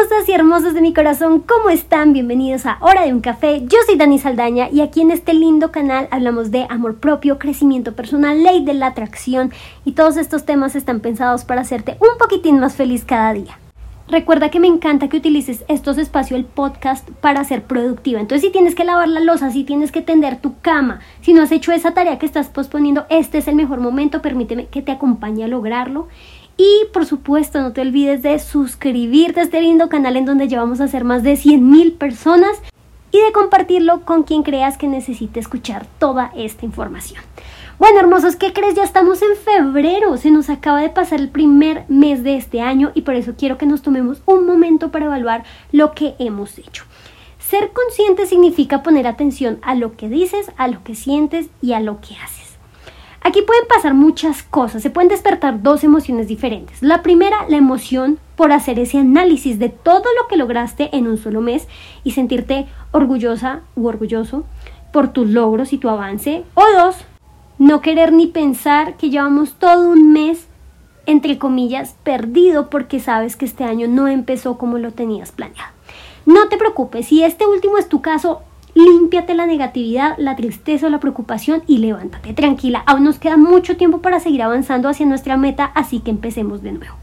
Hermosas y hermosos de mi corazón, ¿cómo están? Bienvenidos a Hora de un Café. Yo soy Dani Saldaña y aquí en este lindo canal hablamos de amor propio, crecimiento personal, ley de la atracción y todos estos temas están pensados para hacerte un poquitín más feliz cada día. Recuerda que me encanta que utilices estos espacios, el podcast, para ser productiva. Entonces, si tienes que lavar la losa, si tienes que tender tu cama, si no has hecho esa tarea que estás posponiendo, este es el mejor momento. Permíteme que te acompañe a lograrlo. Y por supuesto, no te olvides de suscribirte a este lindo canal en donde llevamos a ser más de 100.000 personas y de compartirlo con quien creas que necesite escuchar toda esta información. Bueno, hermosos, ¿qué crees? Ya estamos en febrero, se nos acaba de pasar el primer mes de este año y por eso quiero que nos tomemos un momento para evaluar lo que hemos hecho. Ser consciente significa poner atención a lo que dices, a lo que sientes y a lo que haces. Aquí pueden pasar muchas cosas, se pueden despertar dos emociones diferentes. La primera, la emoción por hacer ese análisis de todo lo que lograste en un solo mes y sentirte orgullosa u orgulloso por tus logros y tu avance. O dos, no querer ni pensar que llevamos todo un mes, entre comillas, perdido porque sabes que este año no empezó como lo tenías planeado. No te preocupes, si este último es tu caso, límpiate la negatividad, la tristeza la preocupación y levántate tranquila. Aún nos queda mucho tiempo para seguir avanzando hacia nuestra meta, así que empecemos de nuevo.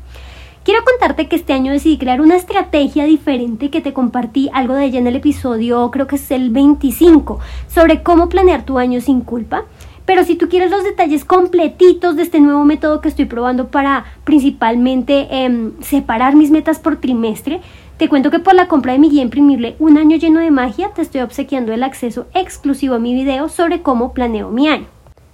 Quiero contarte que este año decidí crear una estrategia diferente que te compartí algo de ella en el episodio, creo que es el 25, sobre cómo planear tu año sin culpa. Pero si tú quieres los detalles completitos de este nuevo método que estoy probando para principalmente em, separar mis metas por trimestre, te cuento que por la compra de mi guía imprimible Un año lleno de magia te estoy obsequiando el acceso exclusivo a mi video sobre cómo planeo mi año.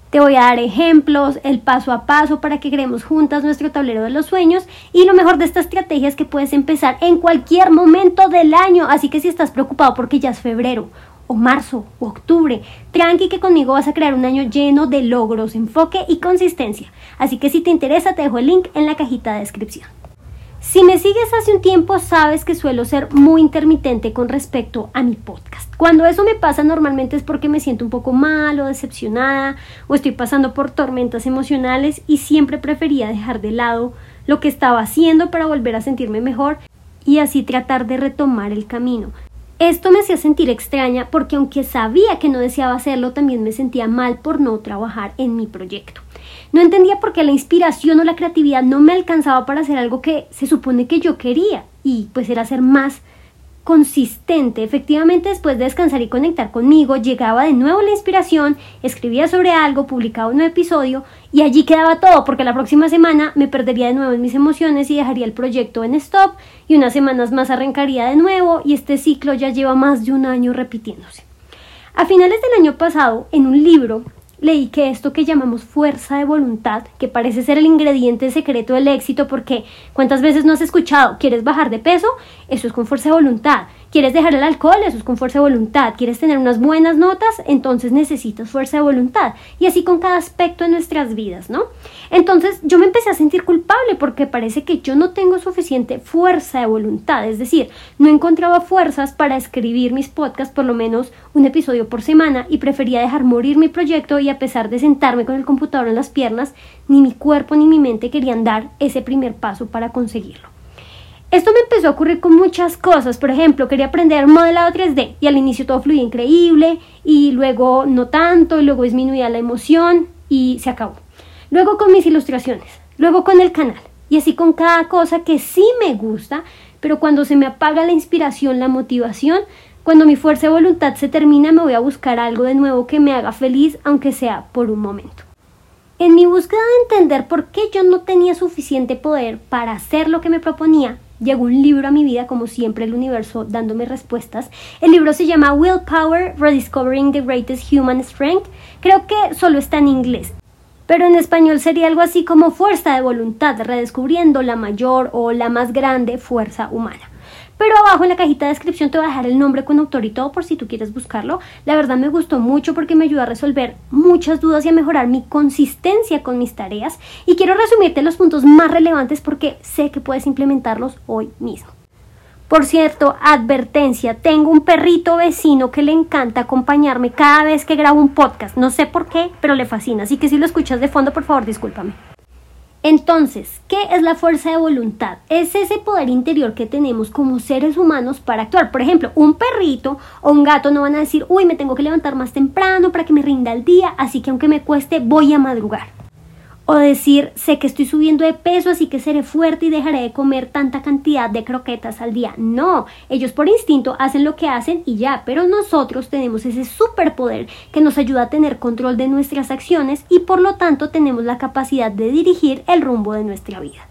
Te voy a dar ejemplos, el paso a paso para que creemos juntas nuestro tablero de los sueños y lo mejor de esta estrategia es que puedes empezar en cualquier momento del año, así que si estás preocupado porque ya es febrero o marzo o octubre, tranqui que conmigo vas a crear un año lleno de logros, enfoque y consistencia. Así que si te interesa te dejo el link en la cajita de descripción. Si me sigues hace un tiempo, sabes que suelo ser muy intermitente con respecto a mi podcast. Cuando eso me pasa normalmente es porque me siento un poco mal o decepcionada o estoy pasando por tormentas emocionales y siempre prefería dejar de lado lo que estaba haciendo para volver a sentirme mejor y así tratar de retomar el camino. Esto me hacía sentir extraña porque aunque sabía que no deseaba hacerlo, también me sentía mal por no trabajar en mi proyecto. No entendía por qué la inspiración o la creatividad no me alcanzaba para hacer algo que se supone que yo quería y pues era ser más consistente. Efectivamente, después de descansar y conectar conmigo, llegaba de nuevo la inspiración, escribía sobre algo, publicaba un nuevo episodio y allí quedaba todo, porque la próxima semana me perdería de nuevo en mis emociones y dejaría el proyecto en stop y unas semanas más arrancaría de nuevo y este ciclo ya lleva más de un año repitiéndose. A finales del año pasado, en un libro leí que esto que llamamos fuerza de voluntad, que parece ser el ingrediente secreto del éxito, porque ¿cuántas veces no has escuchado? ¿Quieres bajar de peso? Eso es con fuerza de voluntad. ¿Quieres dejar el alcohol? Eso es con fuerza de voluntad. ¿Quieres tener unas buenas notas? Entonces necesitas fuerza de voluntad. Y así con cada aspecto de nuestras vidas, ¿no? Entonces yo me empecé a sentir culpable porque parece que yo no tengo suficiente fuerza de voluntad. Es decir, no encontraba fuerzas para escribir mis podcasts por lo menos un episodio por semana y prefería dejar morir mi proyecto y a pesar de sentarme con el computador en las piernas, ni mi cuerpo ni mi mente querían dar ese primer paso para conseguirlo. Esto me empezó a ocurrir con muchas cosas. Por ejemplo, quería aprender modelado 3D y al inicio todo fluía increíble y luego no tanto y luego disminuía la emoción y se acabó. Luego con mis ilustraciones, luego con el canal y así con cada cosa que sí me gusta, pero cuando se me apaga la inspiración, la motivación, cuando mi fuerza de voluntad se termina me voy a buscar algo de nuevo que me haga feliz, aunque sea por un momento. En mi búsqueda de entender por qué yo no tenía suficiente poder para hacer lo que me proponía, llegó un libro a mi vida, como siempre el universo dándome respuestas. El libro se llama Willpower, Rediscovering the Greatest Human Strength. Creo que solo está en inglés. Pero en español sería algo así como fuerza de voluntad, redescubriendo la mayor o la más grande fuerza humana. Pero abajo en la cajita de descripción te voy a dejar el nombre con autor y todo por si tú quieres buscarlo. La verdad me gustó mucho porque me ayudó a resolver muchas dudas y a mejorar mi consistencia con mis tareas. Y quiero resumirte los puntos más relevantes porque sé que puedes implementarlos hoy mismo. Por cierto, advertencia, tengo un perrito vecino que le encanta acompañarme cada vez que grabo un podcast. No sé por qué, pero le fascina. Así que si lo escuchas de fondo, por favor, discúlpame. Entonces, ¿qué es la fuerza de voluntad? Es ese poder interior que tenemos como seres humanos para actuar. Por ejemplo, un perrito o un gato no van a decir, uy, me tengo que levantar más temprano para que me rinda el día, así que aunque me cueste, voy a madrugar. O decir, sé que estoy subiendo de peso, así que seré fuerte y dejaré de comer tanta cantidad de croquetas al día. No, ellos por instinto hacen lo que hacen y ya, pero nosotros tenemos ese superpoder que nos ayuda a tener control de nuestras acciones y por lo tanto tenemos la capacidad de dirigir el rumbo de nuestra vida.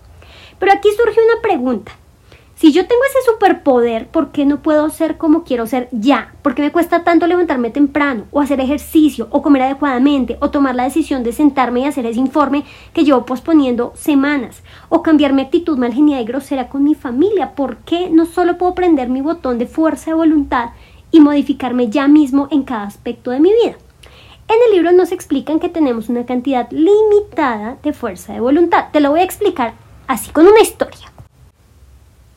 Pero aquí surge una pregunta. Si yo tengo ese superpoder, ¿por qué no puedo ser como quiero ser ya? ¿Por qué me cuesta tanto levantarme temprano, o hacer ejercicio, o comer adecuadamente, o tomar la decisión de sentarme y hacer ese informe que llevo posponiendo semanas, o cambiar mi actitud mal y grosera con mi familia? ¿Por qué no solo puedo prender mi botón de fuerza de voluntad y modificarme ya mismo en cada aspecto de mi vida? En el libro nos explican que tenemos una cantidad limitada de fuerza de voluntad. Te lo voy a explicar así con una historia.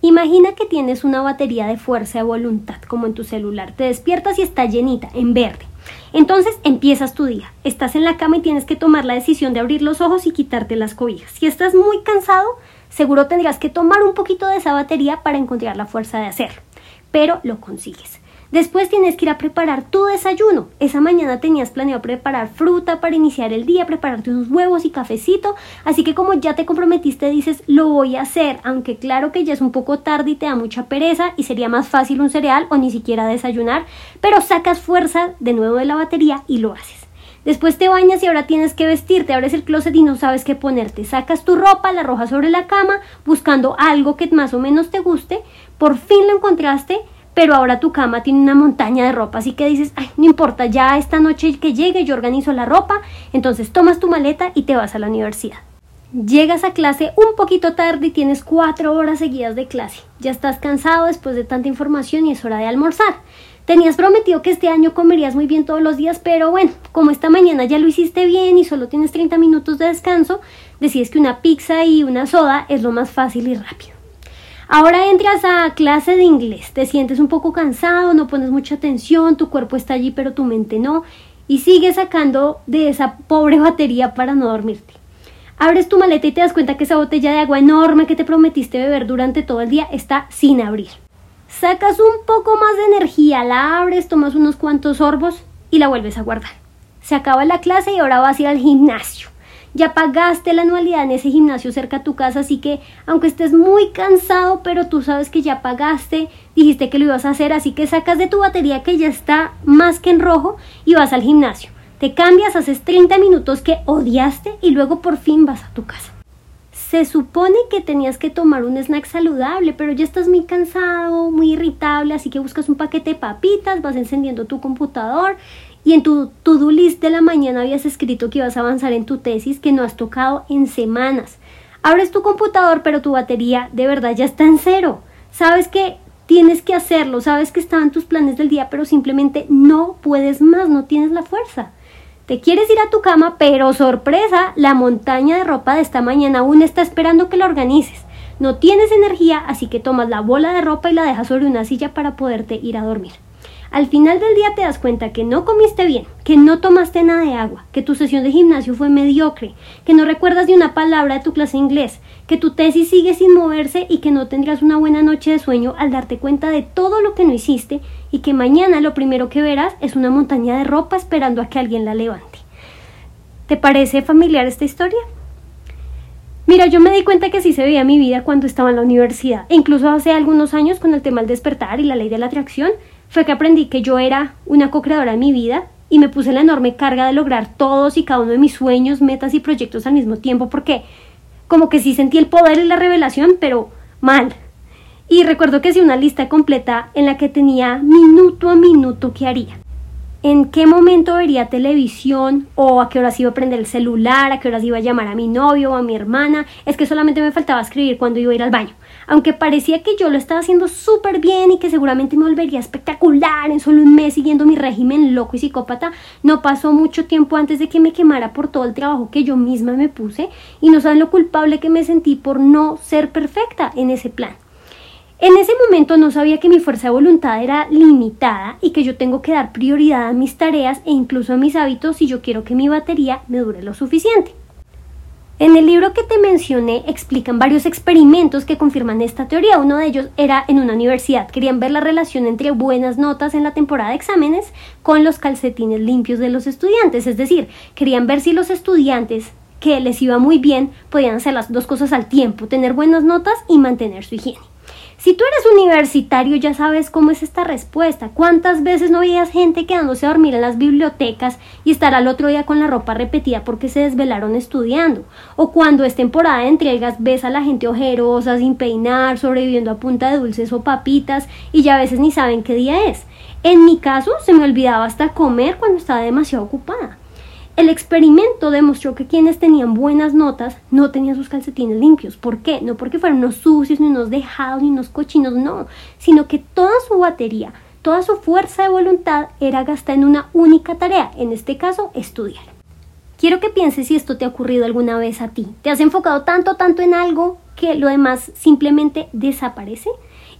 Imagina que tienes una batería de fuerza de voluntad, como en tu celular. Te despiertas y está llenita, en verde. Entonces empiezas tu día. Estás en la cama y tienes que tomar la decisión de abrir los ojos y quitarte las cobijas. Si estás muy cansado, seguro tendrás que tomar un poquito de esa batería para encontrar la fuerza de hacerlo. Pero lo consigues. Después tienes que ir a preparar tu desayuno. Esa mañana tenías planeado preparar fruta para iniciar el día, prepararte unos huevos y cafecito. Así que como ya te comprometiste, dices, lo voy a hacer. Aunque claro que ya es un poco tarde y te da mucha pereza y sería más fácil un cereal o ni siquiera desayunar. Pero sacas fuerza de nuevo de la batería y lo haces. Después te bañas y ahora tienes que vestirte, abres el closet y no sabes qué ponerte. Sacas tu ropa, la arrojas sobre la cama, buscando algo que más o menos te guste. Por fin lo encontraste pero ahora tu cama tiene una montaña de ropa, así que dices, ay, no importa, ya esta noche que llegue yo organizo la ropa, entonces tomas tu maleta y te vas a la universidad. Llegas a clase un poquito tarde y tienes cuatro horas seguidas de clase. Ya estás cansado después de tanta información y es hora de almorzar. Tenías prometido que este año comerías muy bien todos los días, pero bueno, como esta mañana ya lo hiciste bien y solo tienes 30 minutos de descanso, decides que una pizza y una soda es lo más fácil y rápido. Ahora entras a clase de inglés, te sientes un poco cansado, no pones mucha atención, tu cuerpo está allí pero tu mente no, y sigues sacando de esa pobre batería para no dormirte. Abres tu maleta y te das cuenta que esa botella de agua enorme que te prometiste beber durante todo el día está sin abrir. Sacas un poco más de energía, la abres, tomas unos cuantos sorbos y la vuelves a guardar. Se acaba la clase y ahora vas a ir al gimnasio ya pagaste la anualidad en ese gimnasio cerca a tu casa, así que aunque estés muy cansado, pero tú sabes que ya pagaste, dijiste que lo ibas a hacer, así que sacas de tu batería que ya está más que en rojo y vas al gimnasio. Te cambias, haces 30 minutos que odiaste y luego por fin vas a tu casa. Se supone que tenías que tomar un snack saludable, pero ya estás muy cansado, muy irritable, así que buscas un paquete de papitas, vas encendiendo tu computador y en tu to-do list de la mañana habías escrito que ibas a avanzar en tu tesis que no has tocado en semanas. Abres tu computador, pero tu batería de verdad ya está en cero. Sabes que tienes que hacerlo, sabes que estaban tus planes del día, pero simplemente no puedes más, no tienes la fuerza. Te quieres ir a tu cama, pero sorpresa, la montaña de ropa de esta mañana aún está esperando que la organices. No tienes energía, así que tomas la bola de ropa y la dejas sobre una silla para poderte ir a dormir. Al final del día te das cuenta que no comiste bien, que no tomaste nada de agua, que tu sesión de gimnasio fue mediocre, que no recuerdas de una palabra de tu clase de inglés, que tu tesis sigue sin moverse y que no tendrás una buena noche de sueño al darte cuenta de todo lo que no hiciste y que mañana lo primero que verás es una montaña de ropa esperando a que alguien la levante. ¿Te parece familiar esta historia? Mira, yo me di cuenta que así se veía mi vida cuando estaba en la universidad, e incluso hace algunos años con el tema del despertar y la ley de la atracción, fue que aprendí que yo era una co-creadora de mi vida y me puse la enorme carga de lograr todos y cada uno de mis sueños, metas y proyectos al mismo tiempo porque como que sí sentí el poder y la revelación, pero mal. Y recuerdo que hice una lista completa en la que tenía minuto a minuto qué haría en qué momento vería televisión o a qué horas iba a prender el celular, a qué horas iba a llamar a mi novio o a mi hermana. Es que solamente me faltaba escribir cuando iba a ir al baño. Aunque parecía que yo lo estaba haciendo súper bien y que seguramente me volvería espectacular en solo un mes siguiendo mi régimen loco y psicópata, no pasó mucho tiempo antes de que me quemara por todo el trabajo que yo misma me puse y no saben lo culpable que me sentí por no ser perfecta en ese plan. En ese momento no sabía que mi fuerza de voluntad era limitada y que yo tengo que dar prioridad a mis tareas e incluso a mis hábitos si yo quiero que mi batería me dure lo suficiente. En el libro que te mencioné explican varios experimentos que confirman esta teoría. Uno de ellos era en una universidad. Querían ver la relación entre buenas notas en la temporada de exámenes con los calcetines limpios de los estudiantes. Es decir, querían ver si los estudiantes que les iba muy bien podían hacer las dos cosas al tiempo, tener buenas notas y mantener su higiene. Si tú eres universitario ya sabes cómo es esta respuesta. ¿Cuántas veces no veías gente quedándose a dormir en las bibliotecas y estar al otro día con la ropa repetida porque se desvelaron estudiando? O cuando es temporada de entregas ves a la gente ojerosa, sin peinar, sobreviviendo a punta de dulces o papitas y ya a veces ni saben qué día es. En mi caso se me olvidaba hasta comer cuando estaba demasiado ocupada. El experimento demostró que quienes tenían buenas notas no tenían sus calcetines limpios. ¿Por qué? No porque fueran unos sucios, ni unos dejados, ni unos cochinos, no, sino que toda su batería, toda su fuerza de voluntad era gastada en una única tarea, en este caso, estudiar. Quiero que pienses si esto te ha ocurrido alguna vez a ti. ¿Te has enfocado tanto, tanto en algo que lo demás simplemente desaparece?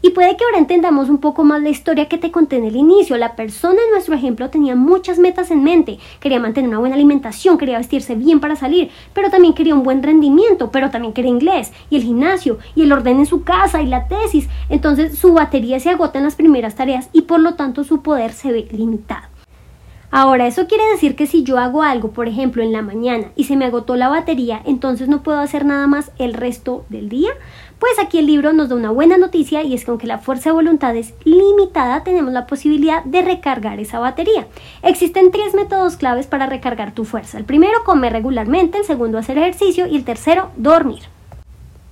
Y puede que ahora entendamos un poco más la historia que te conté en el inicio. La persona en nuestro ejemplo tenía muchas metas en mente. Quería mantener una buena alimentación, quería vestirse bien para salir, pero también quería un buen rendimiento, pero también quería inglés y el gimnasio y el orden en su casa y la tesis. Entonces su batería se agota en las primeras tareas y por lo tanto su poder se ve limitado. Ahora, eso quiere decir que si yo hago algo, por ejemplo, en la mañana y se me agotó la batería, entonces no puedo hacer nada más el resto del día. Pues aquí el libro nos da una buena noticia y es que aunque la fuerza de voluntad es limitada, tenemos la posibilidad de recargar esa batería. Existen tres métodos claves para recargar tu fuerza. El primero, comer regularmente, el segundo, hacer ejercicio y el tercero, dormir.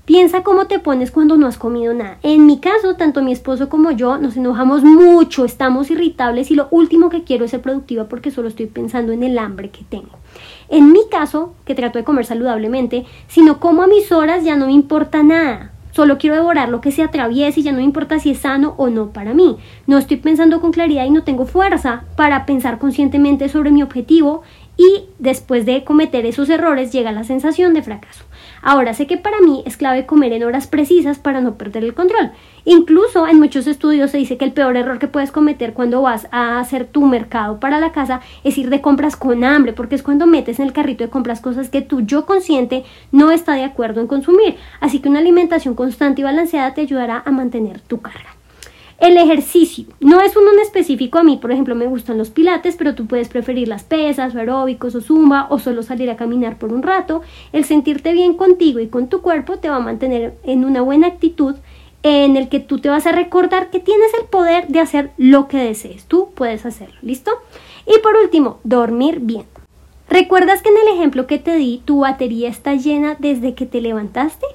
Piensa cómo te pones cuando no has comido nada. En mi caso, tanto mi esposo como yo nos enojamos mucho, estamos irritables y lo último que quiero es ser productiva porque solo estoy pensando en el hambre que tengo. En mi caso, que trato de comer saludablemente, si no como a mis horas ya no me importa nada. Solo quiero devorar lo que se atraviese y ya no me importa si es sano o no para mí. No estoy pensando con claridad y no tengo fuerza para pensar conscientemente sobre mi objetivo y después de cometer esos errores llega la sensación de fracaso. Ahora sé que para mí es clave comer en horas precisas para no perder el control. Incluso en muchos estudios se dice que el peor error que puedes cometer cuando vas a hacer tu mercado para la casa es ir de compras con hambre, porque es cuando metes en el carrito de compras cosas que tu yo consciente no está de acuerdo en consumir. Así que una alimentación constante y balanceada te ayudará a mantener tu carga. El ejercicio. No es uno en específico a mí, por ejemplo, me gustan los pilates, pero tú puedes preferir las pesas o aeróbicos o zumba o solo salir a caminar por un rato. El sentirte bien contigo y con tu cuerpo te va a mantener en una buena actitud en el que tú te vas a recordar que tienes el poder de hacer lo que desees. Tú puedes hacerlo, ¿listo? Y por último, dormir bien. ¿Recuerdas que en el ejemplo que te di tu batería está llena desde que te levantaste?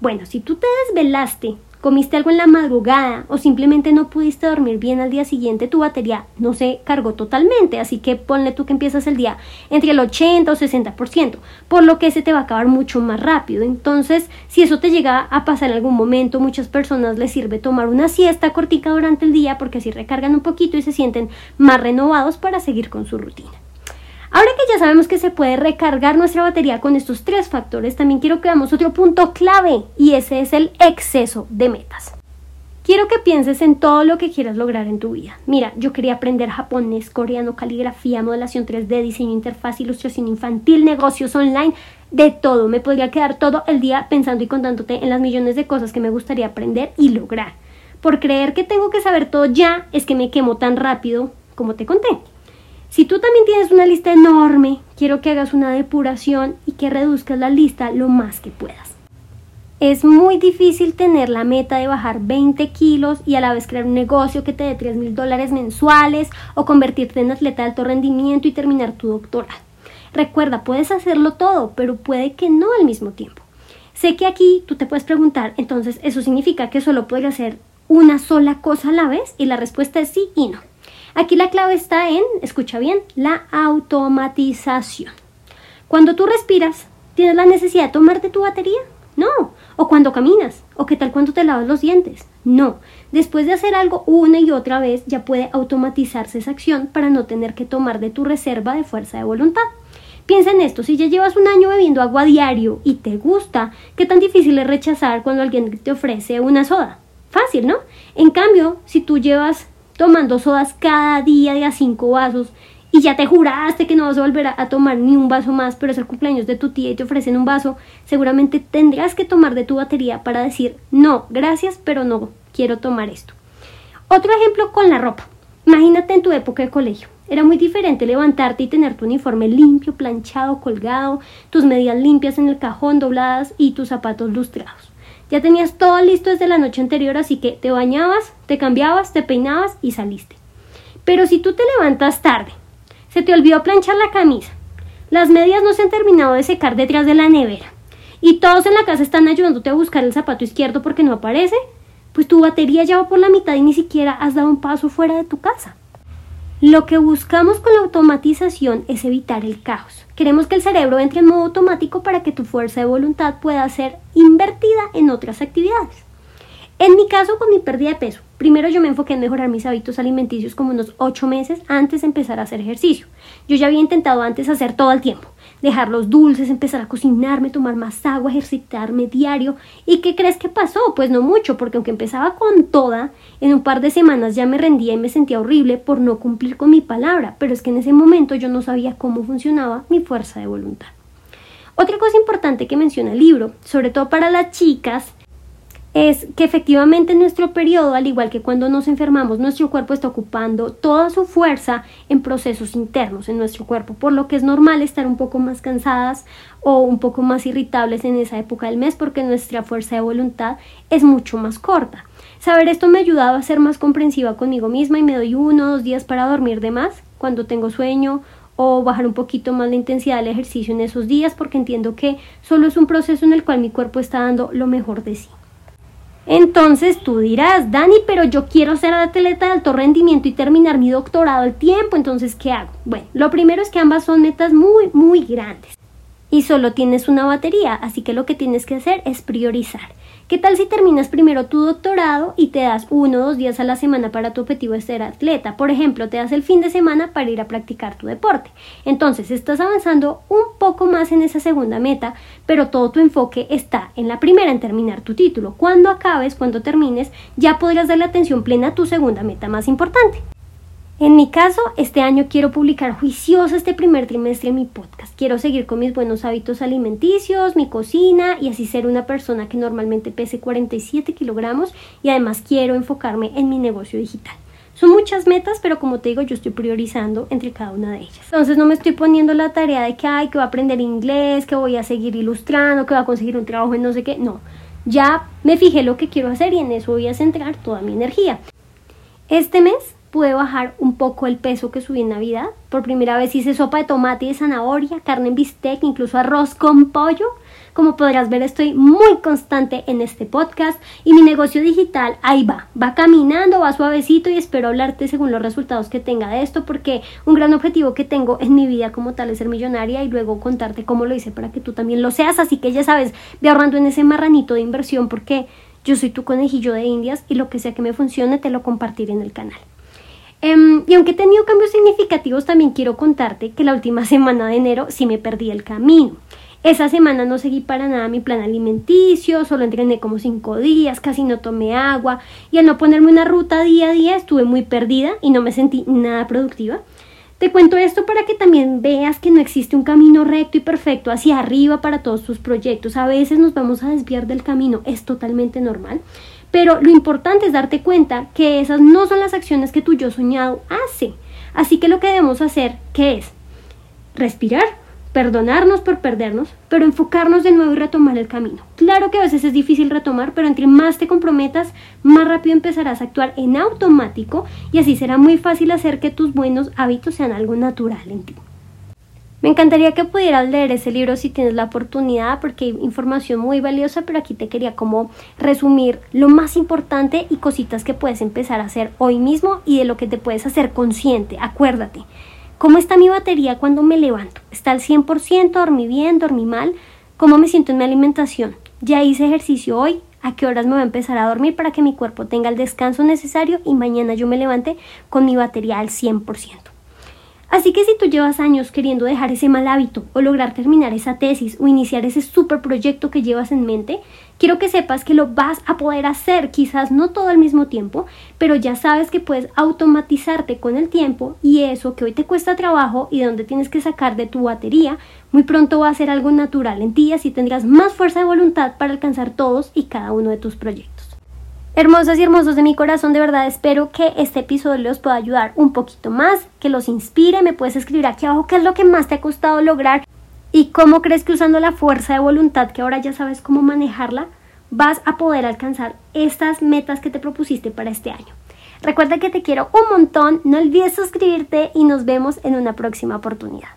Bueno, si tú te desvelaste comiste algo en la madrugada o simplemente no pudiste dormir bien al día siguiente, tu batería no se cargó totalmente, así que ponle tú que empiezas el día entre el 80 o 60%, por lo que se te va a acabar mucho más rápido. Entonces, si eso te llega a pasar en algún momento, muchas personas les sirve tomar una siesta cortica durante el día porque así recargan un poquito y se sienten más renovados para seguir con su rutina. Ahora que ya sabemos que se puede recargar nuestra batería con estos tres factores, también quiero que veamos otro punto clave y ese es el exceso de metas. Quiero que pienses en todo lo que quieras lograr en tu vida. Mira, yo quería aprender japonés, coreano, caligrafía, modelación 3D, diseño interfaz, ilustración infantil, negocios online, de todo. Me podría quedar todo el día pensando y contándote en las millones de cosas que me gustaría aprender y lograr. Por creer que tengo que saber todo ya es que me quemo tan rápido como te conté. Si tú también tienes una lista enorme, quiero que hagas una depuración y que reduzcas la lista lo más que puedas. Es muy difícil tener la meta de bajar 20 kilos y a la vez crear un negocio que te dé 3 mil dólares mensuales o convertirte en atleta de alto rendimiento y terminar tu doctorado. Recuerda, puedes hacerlo todo, pero puede que no al mismo tiempo. Sé que aquí tú te puedes preguntar, entonces, ¿eso significa que solo puedes hacer una sola cosa a la vez? Y la respuesta es sí y no. Aquí la clave está en, escucha bien, la automatización. Cuando tú respiras, ¿tienes la necesidad de tomarte tu batería? No. O cuando caminas, o qué tal cuando te lavas los dientes. No. Después de hacer algo una y otra vez, ya puede automatizarse esa acción para no tener que tomar de tu reserva de fuerza de voluntad. Piensa en esto, si ya llevas un año bebiendo agua diario y te gusta, ¿qué tan difícil es rechazar cuando alguien te ofrece una soda? Fácil, ¿no? En cambio, si tú llevas tomando sodas cada día de a cinco vasos y ya te juraste que no vas a volver a, tomar ni un vaso más, pero es el cumpleaños de tu tía y te ofrecen un vaso, seguramente tendrás que tomar de tu batería para decir no, gracias, pero no quiero tomar esto. Otro ejemplo con la ropa. Imagínate en tu época de colegio. Era muy diferente levantarte y tener tu uniforme limpio, planchado, colgado, tus medias limpias en el cajón dobladas y tus zapatos lustrados. Ya tenías todo listo desde la noche anterior, así que te bañabas, te cambiabas, te peinabas y saliste. Pero si tú te levantas tarde, se te olvidó planchar la camisa. Las medias no se han terminado de secar detrás de la nevera. Y todos en la casa están ayudándote a buscar el zapato izquierdo porque no aparece. Pues tu batería ya va por la mitad y ni siquiera has dado un paso fuera de tu casa. Lo que buscamos con la automatización es evitar el caos. Queremos que el cerebro entre en modo automático para que tu fuerza de voluntad pueda ser invertida en otras actividades. En mi caso, con mi pérdida de peso, primero yo me enfoqué en mejorar mis hábitos alimenticios como unos 8 meses antes de empezar a hacer ejercicio. Yo ya había intentado antes hacer todo el tiempo, dejar los dulces, empezar a cocinarme, tomar más agua, ejercitarme diario. ¿Y qué crees que pasó? Pues no mucho, porque aunque empezaba con toda, en un par de semanas ya me rendía y me sentía horrible por no cumplir con mi palabra, pero es que en ese momento yo no sabía cómo funcionaba mi fuerza de voluntad. Otra cosa importante que menciona el libro, sobre todo para las chicas, es que efectivamente en nuestro periodo, al igual que cuando nos enfermamos, nuestro cuerpo está ocupando toda su fuerza en procesos internos en nuestro cuerpo, por lo que es normal estar un poco más cansadas o un poco más irritables en esa época del mes porque nuestra fuerza de voluntad es mucho más corta. Saber esto me ha ayudado a ser más comprensiva conmigo misma y me doy uno o dos días para dormir de más cuando tengo sueño o bajar un poquito más la intensidad del ejercicio en esos días porque entiendo que solo es un proceso en el cual mi cuerpo está dando lo mejor de sí. Entonces tú dirás, Dani, pero yo quiero ser atleta de alto rendimiento y terminar mi doctorado al tiempo, entonces ¿qué hago? Bueno, lo primero es que ambas son metas muy, muy grandes y solo tienes una batería, así que lo que tienes que hacer es priorizar. ¿Qué tal si terminas primero tu doctorado y te das uno o dos días a la semana para tu objetivo de ser atleta? Por ejemplo, te das el fin de semana para ir a practicar tu deporte. Entonces, estás avanzando un poco más en esa segunda meta, pero todo tu enfoque está en la primera, en terminar tu título. Cuando acabes, cuando termines, ya podrás darle atención plena a tu segunda meta más importante. En mi caso, este año quiero publicar juicioso este primer trimestre mi podcast. Quiero seguir con mis buenos hábitos alimenticios, mi cocina y así ser una persona que normalmente pese 47 kilogramos y además quiero enfocarme en mi negocio digital. Son muchas metas, pero como te digo, yo estoy priorizando entre cada una de ellas. Entonces no me estoy poniendo la tarea de que, ay, que voy a aprender inglés, que voy a seguir ilustrando, que voy a conseguir un trabajo en no sé qué. No, ya me fijé lo que quiero hacer y en eso voy a centrar toda mi energía. Este mes pude bajar un poco el peso que subí en Navidad. Por primera vez hice sopa de tomate y de zanahoria, carne en bistec, incluso arroz con pollo. Como podrás ver, estoy muy constante en este podcast y mi negocio digital ahí va, va caminando, va suavecito y espero hablarte según los resultados que tenga de esto porque un gran objetivo que tengo en mi vida como tal es ser millonaria y luego contarte cómo lo hice para que tú también lo seas. Así que ya sabes, ve ahorrando en ese marranito de inversión porque yo soy tu conejillo de indias y lo que sea que me funcione te lo compartiré en el canal. Em, y aunque he tenido cambios significativos, también quiero contarte que la última semana de enero sí me perdí el camino. Esa semana no seguí para nada mi plan alimenticio, solo entrené como cinco días, casi no tomé agua y al no ponerme una ruta día a día estuve muy perdida y no me sentí nada productiva. Te cuento esto para que también veas que no existe un camino recto y perfecto hacia arriba para todos tus proyectos. A veces nos vamos a desviar del camino, es totalmente normal. Pero lo importante es darte cuenta que esas no son las acciones que tu yo soñado hace. Así que lo que debemos hacer, ¿qué es? Respirar, perdonarnos por perdernos, pero enfocarnos de nuevo y retomar el camino. Claro que a veces es difícil retomar, pero entre más te comprometas, más rápido empezarás a actuar en automático y así será muy fácil hacer que tus buenos hábitos sean algo natural en ti. Me encantaría que pudieras leer ese libro si tienes la oportunidad porque hay información muy valiosa, pero aquí te quería como resumir lo más importante y cositas que puedes empezar a hacer hoy mismo y de lo que te puedes hacer consciente. Acuérdate, ¿cómo está mi batería cuando me levanto? ¿Está al 100%? ¿Dormí bien? ¿Dormí mal? ¿Cómo me siento en mi alimentación? ¿Ya hice ejercicio hoy? ¿A qué horas me voy a empezar a dormir para que mi cuerpo tenga el descanso necesario y mañana yo me levante con mi batería al 100%? Así que si tú llevas años queriendo dejar ese mal hábito o lograr terminar esa tesis o iniciar ese super proyecto que llevas en mente, quiero que sepas que lo vas a poder hacer, quizás no todo al mismo tiempo, pero ya sabes que puedes automatizarte con el tiempo y eso que hoy te cuesta trabajo y donde tienes que sacar de tu batería, muy pronto va a ser algo natural en ti y así tendrás más fuerza de voluntad para alcanzar todos y cada uno de tus proyectos. Hermosas y hermosos de mi corazón, de verdad espero que este episodio les pueda ayudar un poquito más, que los inspire. Me puedes escribir aquí abajo qué es lo que más te ha costado lograr y cómo crees que usando la fuerza de voluntad, que ahora ya sabes cómo manejarla, vas a poder alcanzar estas metas que te propusiste para este año. Recuerda que te quiero un montón, no olvides suscribirte y nos vemos en una próxima oportunidad.